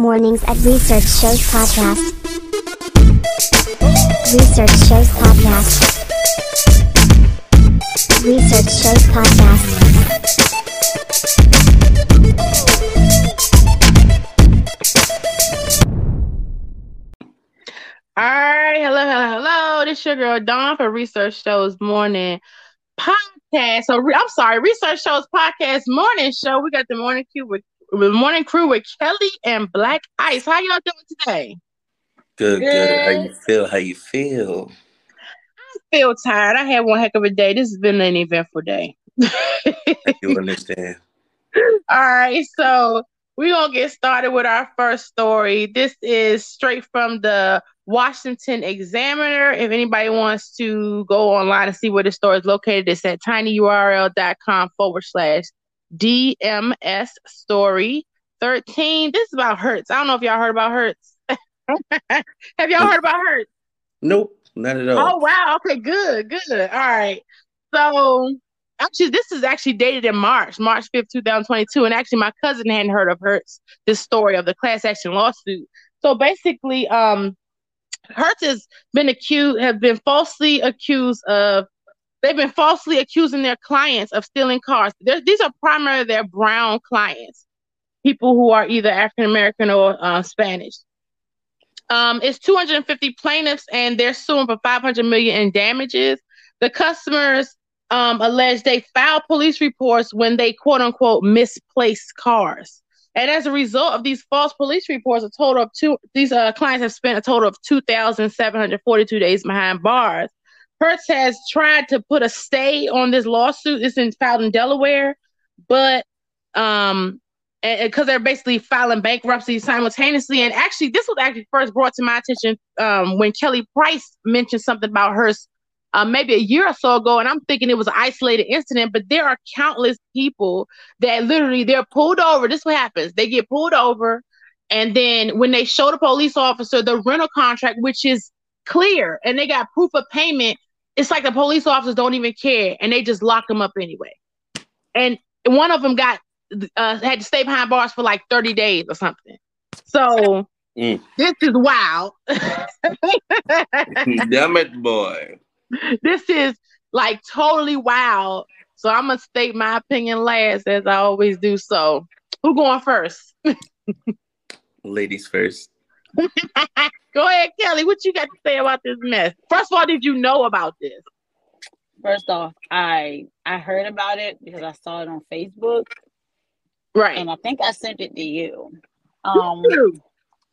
Mornings at Research Shows Podcast. Research Shows Podcast. Research Shows Podcast. All right, hello, hello, hello. This is your girl Dawn for Research Shows Morning Podcast. So re- I'm sorry, Research Shows Podcast Morning Show. We got the morning crew with, with morning crew with Kelli and Black Ice. How y'all doing today? Good, good. Good. How you feel? How you feel? I feel tired. I had one heck of a day. This has been an eventful day. You understand? All right, so we're gonna get started with our first story. This is straight from the Washington Examiner. If anybody wants to go online and see where the store is located, it's at tinyurl.com forward slash DMS story 13. This is about Hertz. I don't know if y'all heard about Hertz. Have y'all heard about Hertz? Nope, not at all. Oh wow. Okay, good, good. All right. So actually this is actually dated in March, March 5th, 2022. And actually my cousin hadn't heard of Hertz, this story of the class action lawsuit. So basically, um Hertz has been accused have been falsely accused of they've been falsely accusing their clients of stealing cars. They're, these are primarily their brown clients, people who are either African American or uh, Spanish. Um, it's 250 plaintiffs, and they're suing for 500 million in damages. The customers um, allege they filed police reports when they quote unquote misplaced cars. And as a result of these false police reports, a total of two these uh, clients have spent a total of 2,742 days behind bars. Hertz has tried to put a stay on this lawsuit. It's in, filed in Delaware, but um, because they're basically filing bankruptcy simultaneously. And actually, this was actually first brought to my attention um, when Kelly Price mentioned something about Hertz uh, maybe a year or so ago, and I'm thinking it was an isolated incident. But there are countless people that literally they're pulled over. This is what happens: they get pulled over, and then when they show the police officer the rental contract, which is clear, and they got proof of payment, it's like the police officers don't even care, and they just lock them up anyway. And one of them got uh, had to stay behind bars for like 30 days or something. So Mm. this is wild. Damn it, boy. this is like totally wild. So I'm gonna state my opinion last, as I always do. So who going first? Ladies first. Go ahead, Kelli. What you got to say about this mess? First of all, did you know about this? First off, I I heard about it because I saw it on Facebook, Right. and I think I sent it to you. Um, you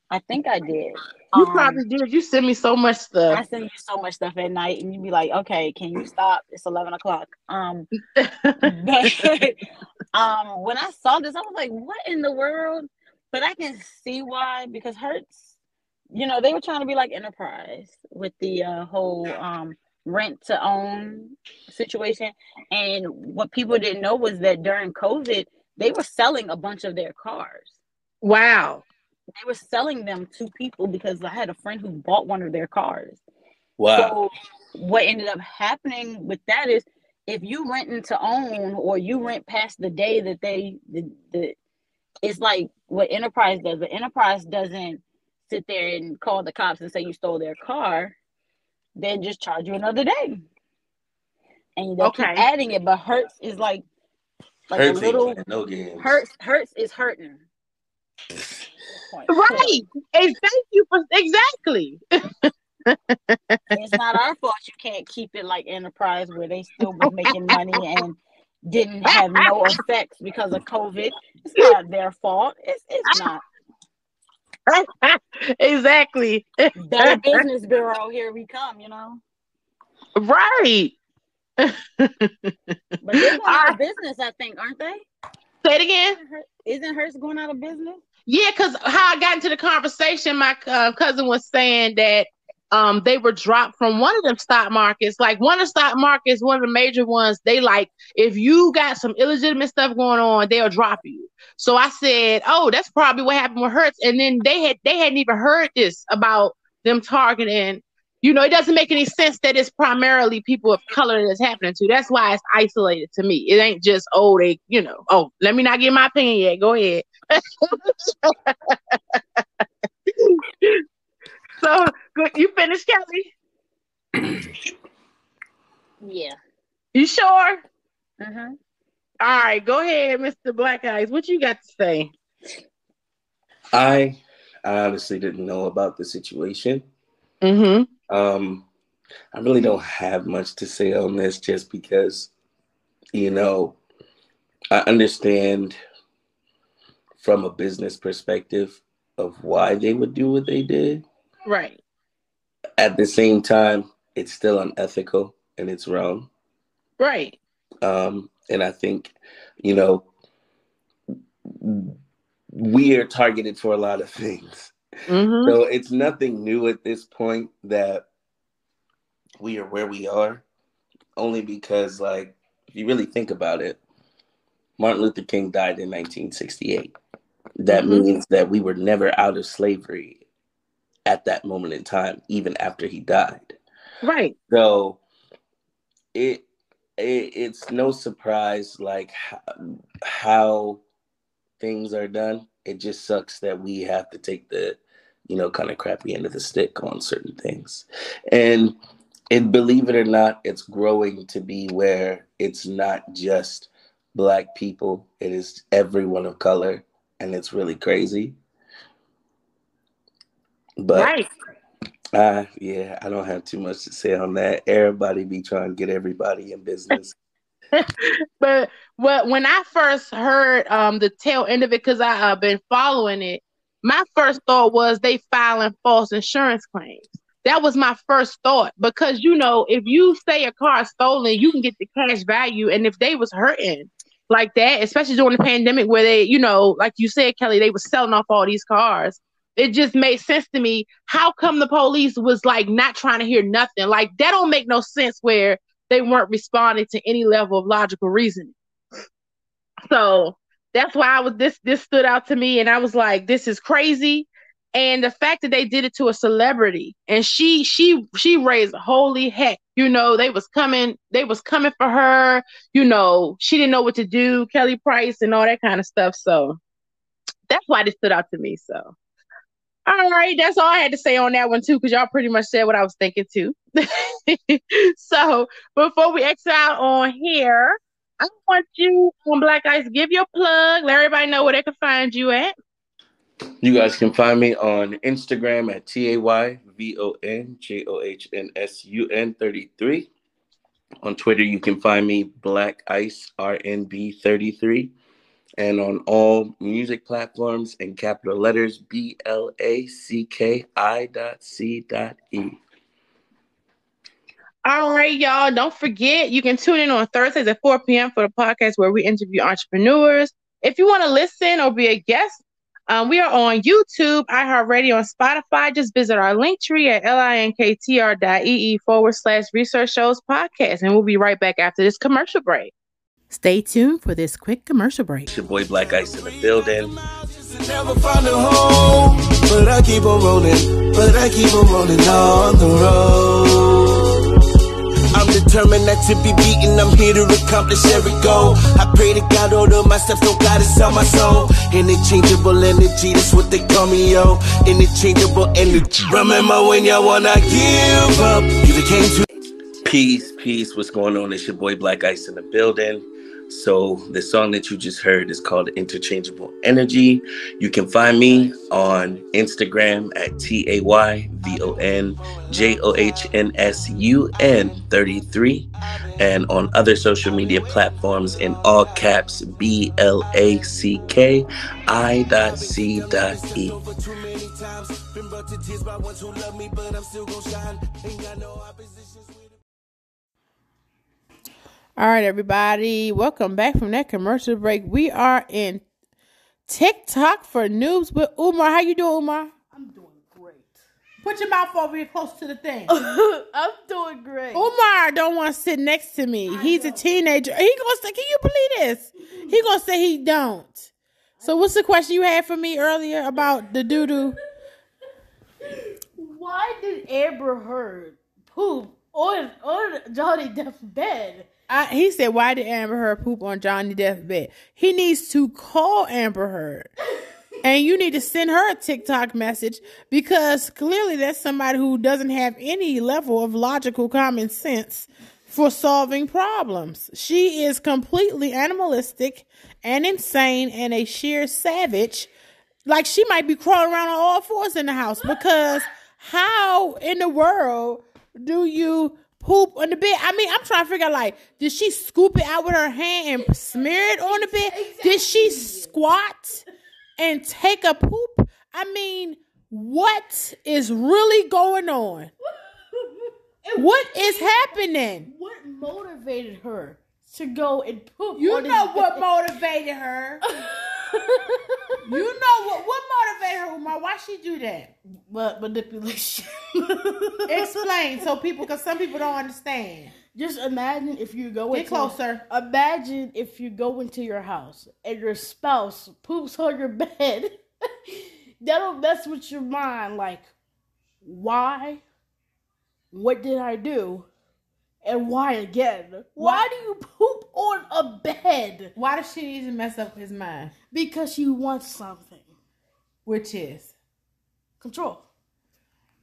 I think I did. you Um, probably did. You send me so much stuff. I send you so much stuff at night, and you'd be like, "Okay, can you stop? It's eleven o'clock." Um, but um, when I saw this, I was like, "What in the world?" But I can see why because Hertz, you know, they were trying to be like Enterprise with the uh, whole um, rent to own situation. And what people didn't know was that during COVID, they were selling a bunch of their cars. wow. They were selling them to people because I had a friend who bought one of their cars. Wow. So what ended up happening with that is if you renting to own or you rent past the day that they the, the it's like what enterprise does. The enterprise doesn't sit there and call the cops and say you stole their car. then just charge you another day. And they Okay. keep adding it, but Hertz is like like Hurts a little no games. Hertz Hertz is hurting. Point. Right. And thank you for exactly. it's not our fault you can't keep it like enterprise where they still was making money and didn't have no effects because of COVID. It's not their fault. It's it's not. exactly. Better Business Bureau, here we come, you know. Right. But they're going out of business, I think, aren't they? Say it again. Isn't Hertz going out of business? Yeah, because how I got into the conversation, my uh, cousin was saying that um they were dropped from one of them stock markets. Like one of the stock markets, one of the major ones, they like if you got some illegitimate stuff going on, they'll drop you. So I said, Oh, that's probably what happened with Hertz. And then they had they hadn't even heard this about them targeting. You know, it doesn't make any sense that it's primarily people of color that's happening to. That's why it's isolated to me. It ain't just oh they, you know, oh, let me not get my opinion yet. Go ahead. so good. You finished, Kelli? yeah. You sure? Uh huh. All right, go ahead, Mr. Black Ice. What you got to say? I, I honestly didn't know about the situation. Mm-hmm. Um, I really don't have much to say on this just because, you know, I understand from a business perspective of why they would do what they did. Right. At the same time, it's still unethical and it's wrong. Right. Um, and I think, you know, we are targeted for a lot of things. Mm-hmm. So it's nothing new at this point that we are where we are, only because, like, if you really think about it, Martin Luther King died in 1968. That Mhm. means that we were never out of slavery at that moment in time, even after he died. Right. So it, it it's no surprise like how, how things are done. It just sucks that we have to take the you know kind of crappy end of the stick on certain things. And and believe it or not, it's growing to be where it's not just black people, it is everyone of color and it's really crazy. But right. uh, yeah, I don't have too much to say on that. Everybody be trying to get everybody in business. But what when I first heard um the tail end of it, because I have been following it, my first thought was they filing false insurance claims. That was my first thought because you know if you say a car is stolen, you can get the cash value, and if they was hurting like that, especially during the pandemic where they, you know, like you said, Kelli, they was selling off all these cars. It just made sense to me. How come the police was like not trying to hear nothing? Like that don't make no sense where they weren't responding to any level of logical reasoning. So that's why I was this this stood out to me and I was like, this is crazy. And the fact that they did it to a celebrity and she she she raised holy heck, you know, they was coming, they was coming for her, you know, she didn't know what to do, Kelly Price and all that kind of stuff. So that's why this stood out to me. So all right, that's all I had to say on that one too, because y'all pretty much said what I was thinking too. so before we exit out on here, I want you on Black Ice give your plug. Let everybody know where they can find you at. You guys can find me on Instagram at T A Y V O N J O H N S U N 33. On Twitter, you can find me Black Ice RNB 33. And on all music platforms in capital letters B L A C K I dot C dot E. All right, y'all. Don't forget, you can tune in on Thursdays at 4 p.m. for the podcast where we interview entrepreneurs. If you want to listen or be a guest, um, we are on YouTube, iHeartRadio, and Spotify. Just visit our link tree at linktr.ee forward slash research shows podcast. And we'll be right back after this commercial break. Stay tuned for this quick commercial break. It's your boy Black Ice in the building. Never find a home, but I keep on rolling, but I keep on rolling on the road. I'm determined not to be beaten. I'm here to accomplish every goal. I pray to God, all of my stuff, don't gotta sell my soul. Interchangeable energy, that's what they call me, yo. Interchangeable energy. Remember when y'all wanna give up? You came to Peace, peace. What's going on? It's your boy Black Ice in the building. So the song that you just heard is called Interchangeable Energy. You can find me on Instagram at T A Y V O N J O H N S U N 33 and on other social media platforms in all caps B L A C K I dot C dot E. Been brought to tears by ones who love me, but I'm still gonna shine. Ain't got no opposition. All right, everybody. Welcome back from that commercial break. We are in TikTok for noobs with Umar. How you doing, Umar? I'm doing great. Put your mouth over here close to the thing. I'm doing great. Umar don't want to sit next to me. He's a teenager. He gonna say, "Can you believe this?" He gonna say he don't. So, what's the question you had for me earlier about the doo doo? Why did Amber Heard poop on on Johnny Depp's bed? I, he said, "Why did Amber Heard poop on Johnny Depp's bed?" He needs to call Amber Heard, and you need to send her a TikTok message because clearly that's somebody who doesn't have any level of logical common sense for solving problems. She is completely animalistic and insane and a sheer savage. Like she might be crawling around on all fours in the house because how in the world do you poop on the bed? I mean, I'm trying to figure out like, did she scoop it out with her hand and smear it on the bed? Did she squat and take a poop? I mean, what is really going on? What is happening? What motivated her to go and poop? You know what motivated her. You know what what motivated her, Umar? Why she do that? But manipulation. Explain so people, because some people don't understand. Just imagine if you go Get into closer. Imagine if you go into your house and your spouse poops on your bed. That'll mess with your mind. Like, why? What did I do? And why again? Why, do you poop on a bed? Why does she need to mess up his mind? Because she wants something. Which is Control.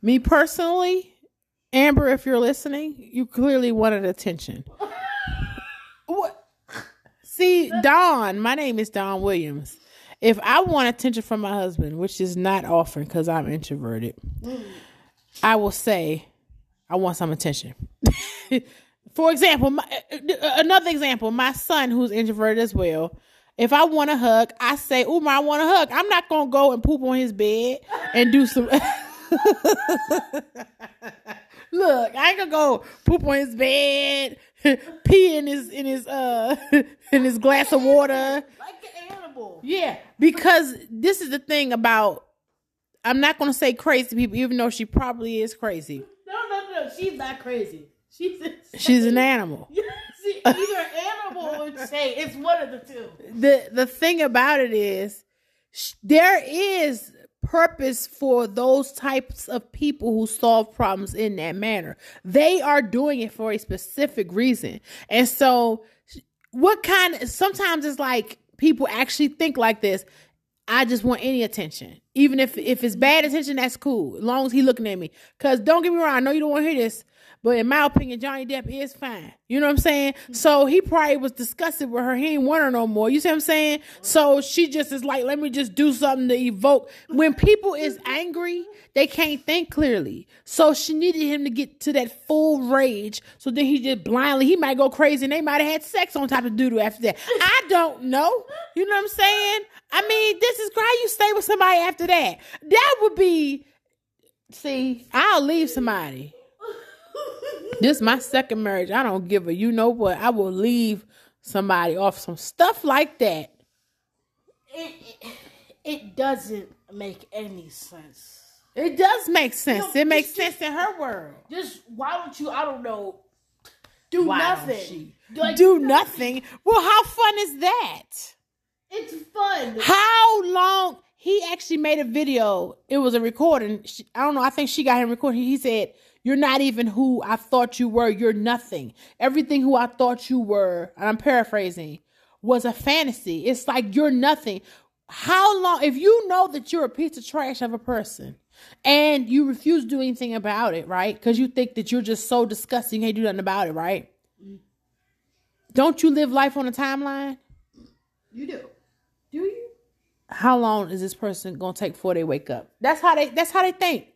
me personally, Amber. If you're listening, you clearly wanted attention. what? See, Dawn, My name is Dawn Williams. If I want attention from my husband, which is not often because I'm introverted, I will say, I want some attention. For example, my, uh, another example, my son who's introverted as well. If I want a hug, I say, Umar, I want a hug. I'm not gonna go and poop on his bed and do some. Look, I ain't gonna go poop on his bed, pee in his in his uh in his glass of water. Like an animal. Yeah, because this is the thing about. I'm not gonna say crazy people, even though she probably is crazy. No, no, no. She's not crazy. She's She's an animal. Either animal or say It's one of the two. the the thing about it is sh- there is purpose for those types of people who solve problems in that manner they are doing it for a specific reason and so what kind of sometimes it's like people actually think like this I just want any attention. Even if if it's bad attention, that's cool. As long as he looking at me. Cause don't get me wrong, I know you don't want to hear this, but in my opinion, Johnny Depp is fine. You know what I'm saying? So he probably was disgusted with her. He ain't want her no more. You see what I'm saying? So she just is like, let me just do something to evoke. When people is angry, they can't think clearly. So she needed him to get to that full rage. So then he just blindly, he might go crazy and they might have had sex on top of doodoo after that. I don't know. You know what I'm saying? I mean, this is how you stay with somebody after that. That would be, see, I'll leave somebody. This my second marriage. I don't give a you know what. I will leave somebody off some stuff like that. It, it, it doesn't make any sense. It does make sense. No, it makes sense in her world. Just why don't you? I don't know. Do Why nothing. Like, Do nothing. Well, how fun is that? It's fun. How long? He actually made a video. It was a recording. She, I don't know. I think she got him recording. He said, "You're not even who I thought you were. You're nothing. Everything who I thought you were." And I'm paraphrasing. Was a fantasy. It's like you're nothing. How long? If you know that you're a piece of trash of a person, and you refuse to do anything about it, right? Because you think that you're just so disgusting, you can't do nothing about it, right? Don't you live life on a timeline? You do. Do you? how long is this person gonna take before they wake up? That's how they that's how they think.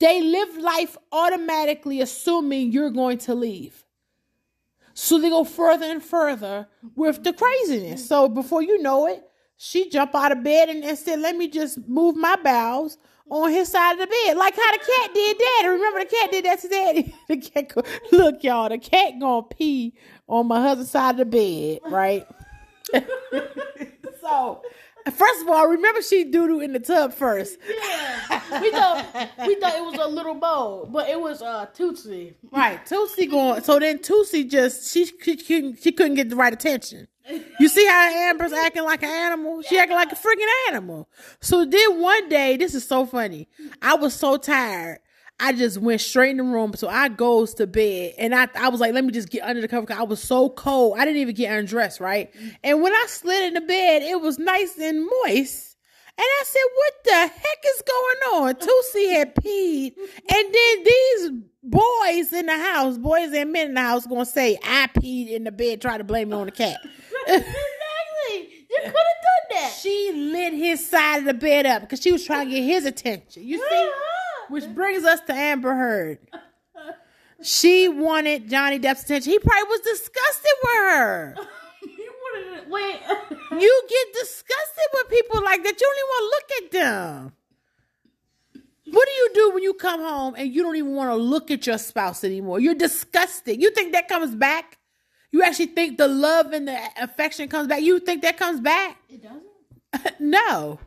They live life automatically assuming you're going to leave. So they go further and further with the craziness. So before you know it, she jump out of bed and, and said, Let me just move my bowels on his side of the bed. Like how the cat did that. Remember the cat did that to daddy? The cat go, look, y'all, the cat gonna pee on my husband's side of the bed, right? so first of all, remember she doo-doo in the tub first. Yeah. we thought we thought it was a little bowl, but it was uh Tootsie. Right. Tootsie going so then Tootsie just she she couldn't she couldn't get the right attention. You see how Amber's acting like an animal? She acting like a freaking animal. So then one day, this is so funny. I was so tired. I just went straight in the room. So I goes to bed and I, I was like, let me just get under the cover. 'cause I was so cold. I didn't even get undressed, right? And when I slid in the bed, it was nice and moist. And I said, what the heck is going on? Tootsie had peed, and then these boys in the house, boys and men in the house, gonna say I peed in the bed, try to blame it on the cat. exactly. You could have done that. She lit his side of the bed up because she was trying to get his attention. You see, uh-huh. Which brings us to Amber Heard. She wanted Johnny Depp's attention. He probably was disgusted with her. you wanted wait. You get disgusted with people like that. You don't even want to look at them. What do you do when you come home and you don't even want to look at your spouse anymore? You're disgusted. You think that comes back? You actually think the love and the affection comes back? You think that comes back? It doesn't. no.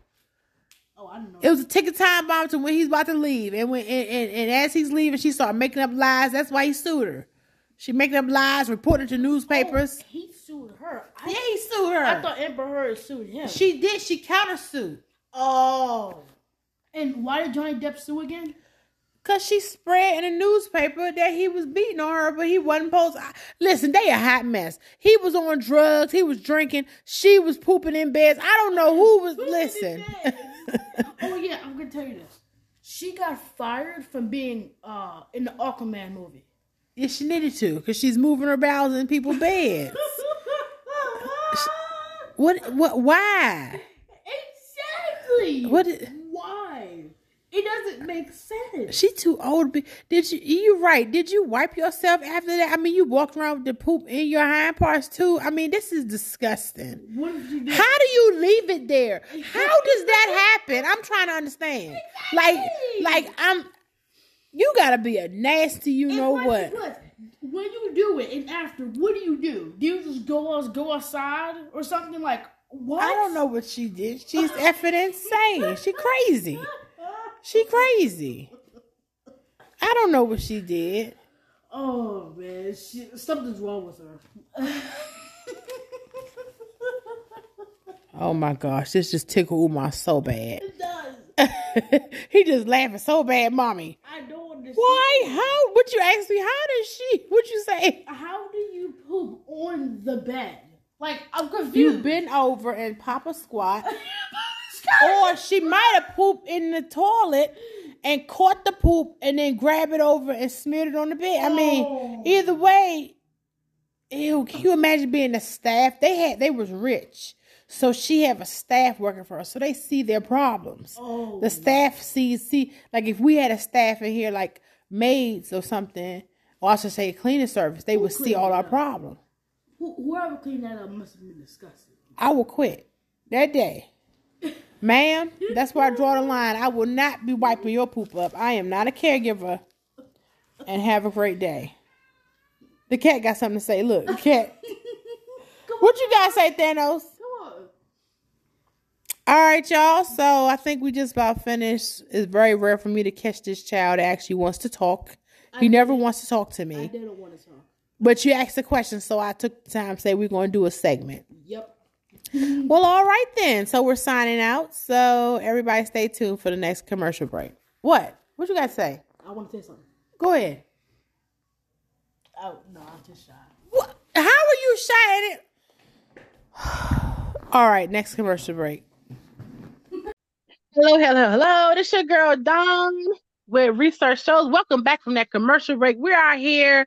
Oh, I don't know. It was a ticket time bomb to when he's about to leave. And when and, and, and as he's leaving, she started making up lies. That's why he sued her. She making up lies, reporting to newspapers. Oh, he sued her. I, yeah, he sued her. I thought Amber Heard sued him. she did. She countersued. oh. And why did Johnny Depp sue again? Cause she spread in the newspaper that he was beating on her, but he wasn't supposed. Listen, they a hot mess. He was on drugs. He was drinking. She was pooping in beds. I don't know who was. listen, oh yeah, I'm gonna tell you this. She got fired from being uh in the Aquaman movie. yeah, she needed to, cause she's moving her bowels in people's beds. What? What? Why? exactly. What? It doesn't make sense. She too old. to be- Did you? You right? Did you wipe yourself after that? I mean, you walked around with the poop in your hind parts too. I mean, this is disgusting. What did you do? How do you leave it there? How does that happen? I'm trying to understand. Like, like I'm. You gotta be a nasty. You And know plus- what? When you do it and after, what do you do? Do you just go out, go outside or something like what? I don't know what she did. She's effing insane. She crazy. She crazy. I don't know what she did. Oh man, she, something's wrong with her. Oh my gosh, this just tickled my so bad. It does. he just laughing so bad, mommy. I don't understand. Why? How? What you ask me? How does she? What you say? How do you poop on the bed? Like I'm confused. You confused. bend over and pop a squat, or she might have pooped in the toilet and caught the poop and then grabbed it over and smeared it on the bed. I mean, Oh. either way, ew. Can you imagine being the staff? They had they was rich, so she have a staff working for her, so they see their problems. Oh. The staff sees see like if we had a staff in here like maids or something, or I should say cleaning service, they would see all our up? problems. Whoever cleaned that up must have been disgusting. I will quit that day. Ma'am, that's where I draw the line. I will not be wiping your poop up. I am not a caregiver. And have a great day. The cat got something to say. Look, the cat. what you guys say, Thanos? Come on. All right, y'all. So I think we just about finished. It's very rare for me to catch this child that actually wants to talk. He never wants to talk to me. I didn't want to talk. But you asked a question, so I took the time to say we're going to do a segment. Yep. Mm-hmm. Well, all right then. So we're signing out. So everybody stay tuned for the next commercial break. What? What you got to say? I want to say something. Go ahead. Oh no, I'm just shy. What? How are you shy at it? all right, next commercial break. Hello, hello, hello. This is your girl Dawn with Research Shows. Welcome back from that commercial break. We are here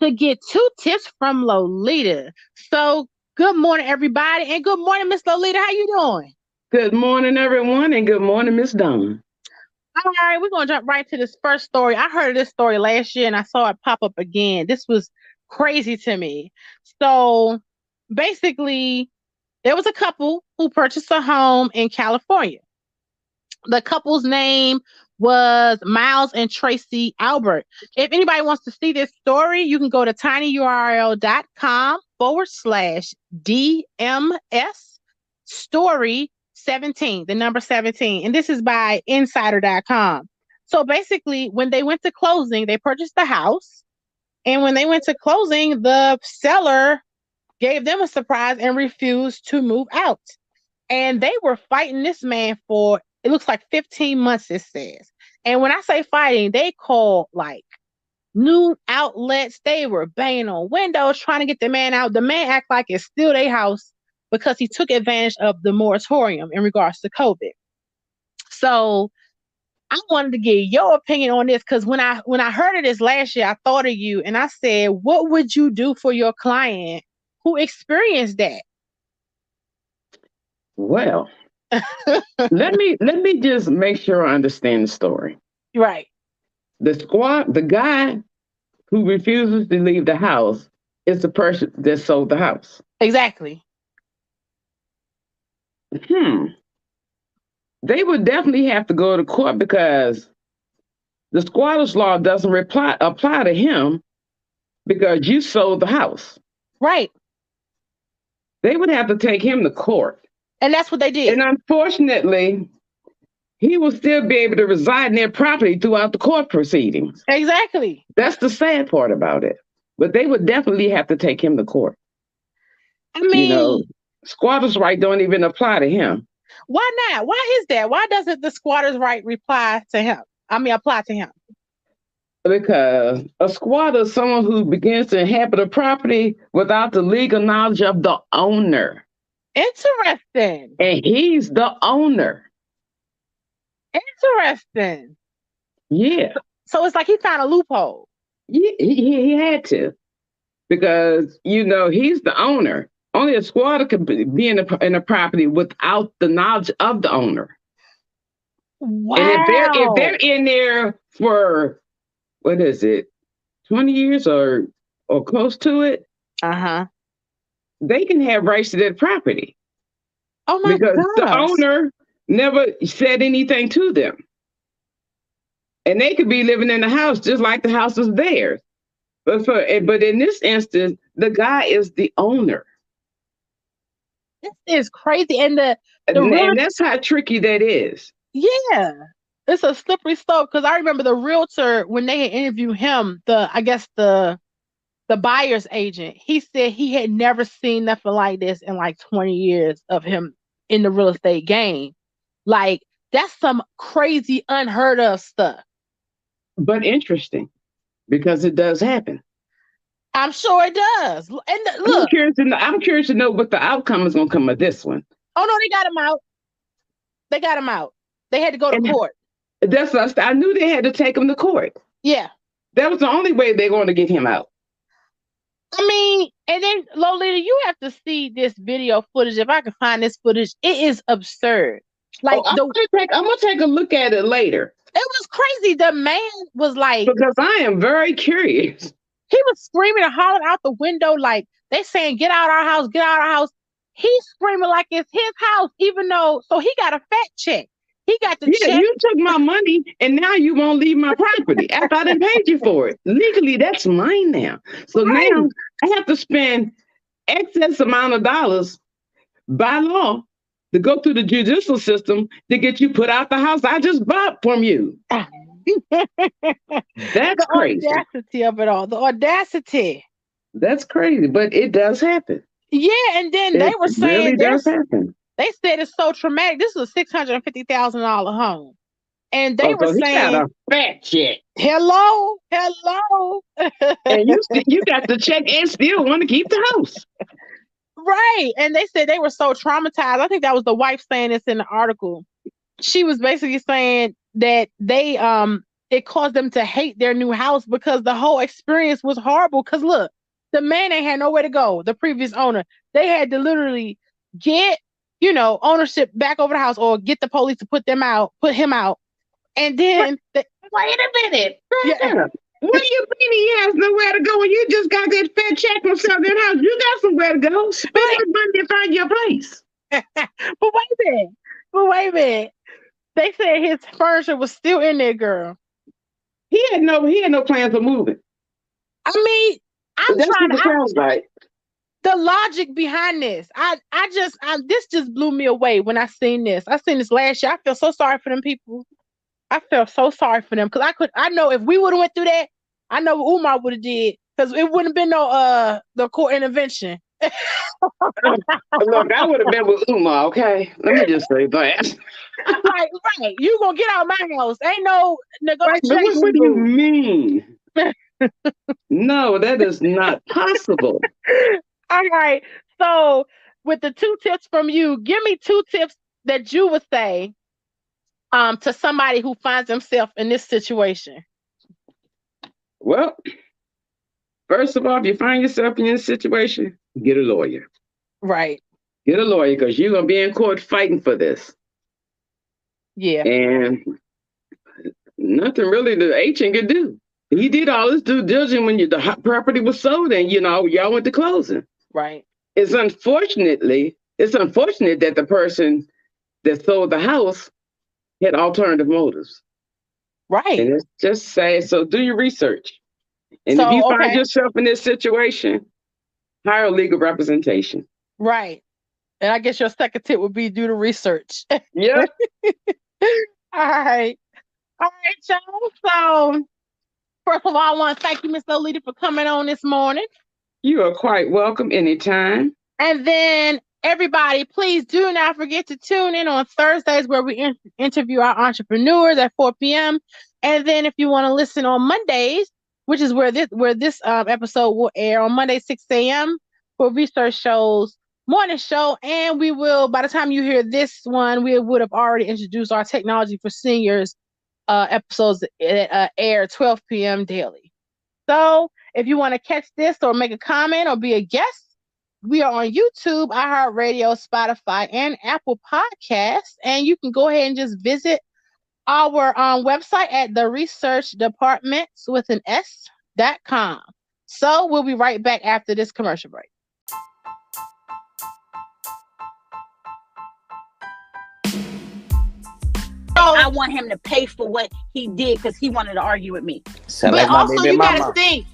to get two tips from Lolita. So, good morning, everybody, and good morning, Miss Lolita. How you doing? Good morning, everyone, and good morning, Miss Dawn. All right, we're gonna jump right to this first story. I heard this story last year and I saw it pop up again. This was crazy to me. So basically, there was a couple who purchased a home in California. The couple's name was Miles and Tracy Albert. If anybody wants to see this story, you can go to tinyurl.com forward slash DMS story 17, the number 17. And this is by insider.com. So basically, when they went to closing, they purchased the house. And when they went to closing, the seller gave them a surprise and refused to move out. And they were fighting this man for, it looks like 15 months, it says. And when I say fighting, they called like new outlets. They were banging on windows, trying to get the man out. The man act like it's still their house because he took advantage of the moratorium in regards to COVID. So I wanted to get your opinion on this because when I when I heard of this last year, I thought of you and I said, what would you do for your client who experienced that? Well, let me let me just make sure I understand the story. Right. The squad, the guy who refuses to leave the house is the person that sold the house. Exactly. Hmm. They would definitely have to go to court because the squatters law doesn't reply, apply to him because you sold the house. Right. They would have to take him to court. And that's what they did. And unfortunately, he will still be able to reside in their property throughout the court proceedings. exactly. That's the sad part about it. But they would definitely have to take him to court. I mean, you know, squatters' right don't even apply to him. why not? Why is that? Why doesn't the squatter's right reply to him? I mean, apply to him. Because a squatter is someone who begins to inhabit a property without the legal knowledge of the owner. Interesting. And he's the owner. Interesting. Yeah. So it's like he found a loophole. He, he, he had to. Because, you know, he's the owner. Only a squatter could be in a, in a property without the knowledge of the owner. Wow. And if they're if they're in there for what is it, twenty years or or close to it, uh huh. they can have rights to that property Oh my God. because the owner never said anything to them, and they could be living in the house just like the house is theirs. But for eh, but in this instance, the guy is the owner, This is crazy. And the and, The and that's how tricky that is. yeah, it's a slippery slope. Because I remember the realtor when they had interviewed him, the I guess the the buyer's agent, he said he had never seen nothing like this in like 20 years of him in the real estate game. Like that's some crazy, unheard of stuff. But interesting, because it does happen. I'm sure it does. And the- I'm look, curious to know. I'm curious to know what the outcome is going to come of this one. oh no, they got him out. They got him out. They had to go to And- court. That's what I, I knew they had to take him to court. Yeah. That was the only way they're going to get him out. I mean, and then Lolita, you have to see this video footage. If I can find this footage, it is absurd. Oh, like Oh, I'm, the gonna take, I'm gonna take a look at it later it was crazy. The man was like because I am very curious. he was screaming and hollering out the window, like they saying, "Get out our house, get out our house." He's screaming like it's his house, even though so he got a fat check. He got the Yeah, check. you took my money and now you won't leave my property after I didn't pay you for it. Legally, that's mine now. So Right. now I have to spend excess amount of dollars by law to go through the judicial system to get you put out the house I just bought from you. That's the crazy. audacity of it all. The audacity. That's crazy, but it does happen. Yeah, and then they were saying really does happen. They said it's so traumatic. This is a six hundred and fifty thousand dollar home, and they Oh, were so saying, fat check, "Hello, hello." and you you got the check and still want to keep the house. Right? And they said they were so traumatized. I think that was the wife saying this in the article. She was basically saying that they um it caused them to hate their new house because the whole experience was horrible. Because look, the man ain't had nowhere to go. The previous owner, they had to literally get you know ownership back over the house or get the police to put them out, put him out, and then the, Wait a minute. Yeah. What do you mean he has nowhere to go when you just got that fat check from that house? You got somewhere to go. Spend that money find your place. but wait a minute, but wait a minute. They said his furniture was still in there, girl. He had no he had no plans of moving. I mean, I'm That's trying what to it sounds like. the logic behind this. I I just I, this just blew me away when I seen this. I seen this last year. I feel so sorry for them people. I feel so sorry for them because I could I know if we would have went through that, I know what Umar would have did because it wouldn't have been no uh the court intervention. Look, I would have been with Umar, okay? Let me just say that. right, right. You gonna get out of my house? Ain't no negotiation. what, what do you mean? no, that is not possible. All right. So with the two tips from you, give me two tips that you would say um to somebody who finds himself in this situation? Well, first of all, if you find yourself in this situation, get a lawyer. Right. Get a lawyer because you're gonna be in court fighting for this. Yeah. And nothing really the agent could do. He did all his due diligence when you, the property was sold, and you know y'all went to closing. Right. It's unfortunately, it's unfortunate that the person that sold the house had alternative motives. Right. And it's just sad. So do your research. And So, if you find yourself in this situation, hire legal representation. Right. And I guess your second tip would be do the research. Yeah. All right. All right, y'all. So, first of all, I want to thank you, Miss Lolita, for coming on this morning. you are quite welcome anytime. And then, everybody, please do not forget to tune in on Thursdays where we in- interview our entrepreneurs at 4 p.m. And then, if you want to listen on Mondays, which is where this where this um, episode will air on Monday 6 a.m. for research shows morning show and we will by the time you hear this one we would have already introduced our technology for seniors uh episodes that uh, air 12 p.m daily so if you want to catch this or make a comment or be a guest we are on youtube iheartradio spotify and apple podcasts and you can go ahead and just visit our um, website at the research departments with an s dot com so we'll be right back after this commercial break I want him to pay for what he did because he wanted to argue with me. Sound but like also you mama. gotta think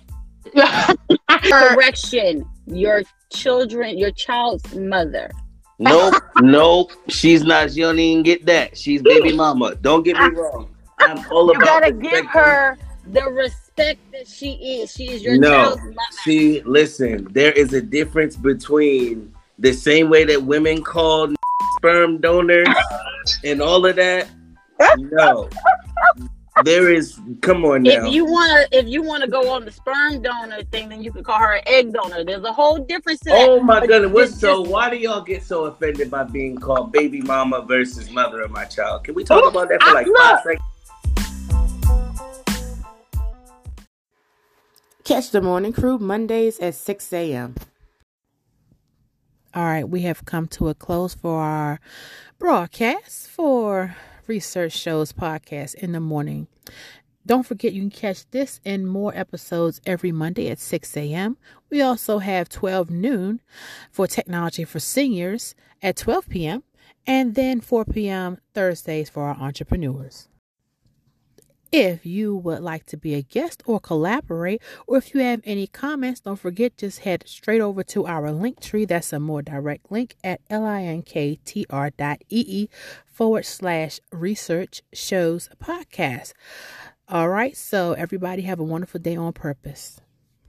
Correction, your children, your child's mother. Nope, nope. She's not. She don't even get that. She's baby mama. Don't get me wrong. I'm all You about. You gotta give her the respect that she is. She is your No. child's mother. See, listen. There is a difference between the same way that women call sperm donors and all of that. No, there is. Come on now. If you wanna, if you wanna go on the sperm donor thing, then you could call her an egg donor. There's a whole difference to that. Oh my But goodness! What's it's so? just- Why do y'all get so offended by being called baby mama versus mother of my child? Can we talk about that for like five seconds? Catch the morning crew Mondays at 6 a.m. All right, we have come to a close for our broadcast for Research Shows podcast in the morning. Don't forget you can catch this and more episodes every Monday at 6 a.m. We also have 12 noon for Technology for Seniors at 12 p.m. and then 4 p.m. Thursdays for our entrepreneurs. If you would like to be a guest or collaborate, or if you have any comments, don't forget just head straight over to our link tree. That's a more direct link at linktr.ee forward slash research shows podcast. All right, so everybody have a wonderful day on purpose.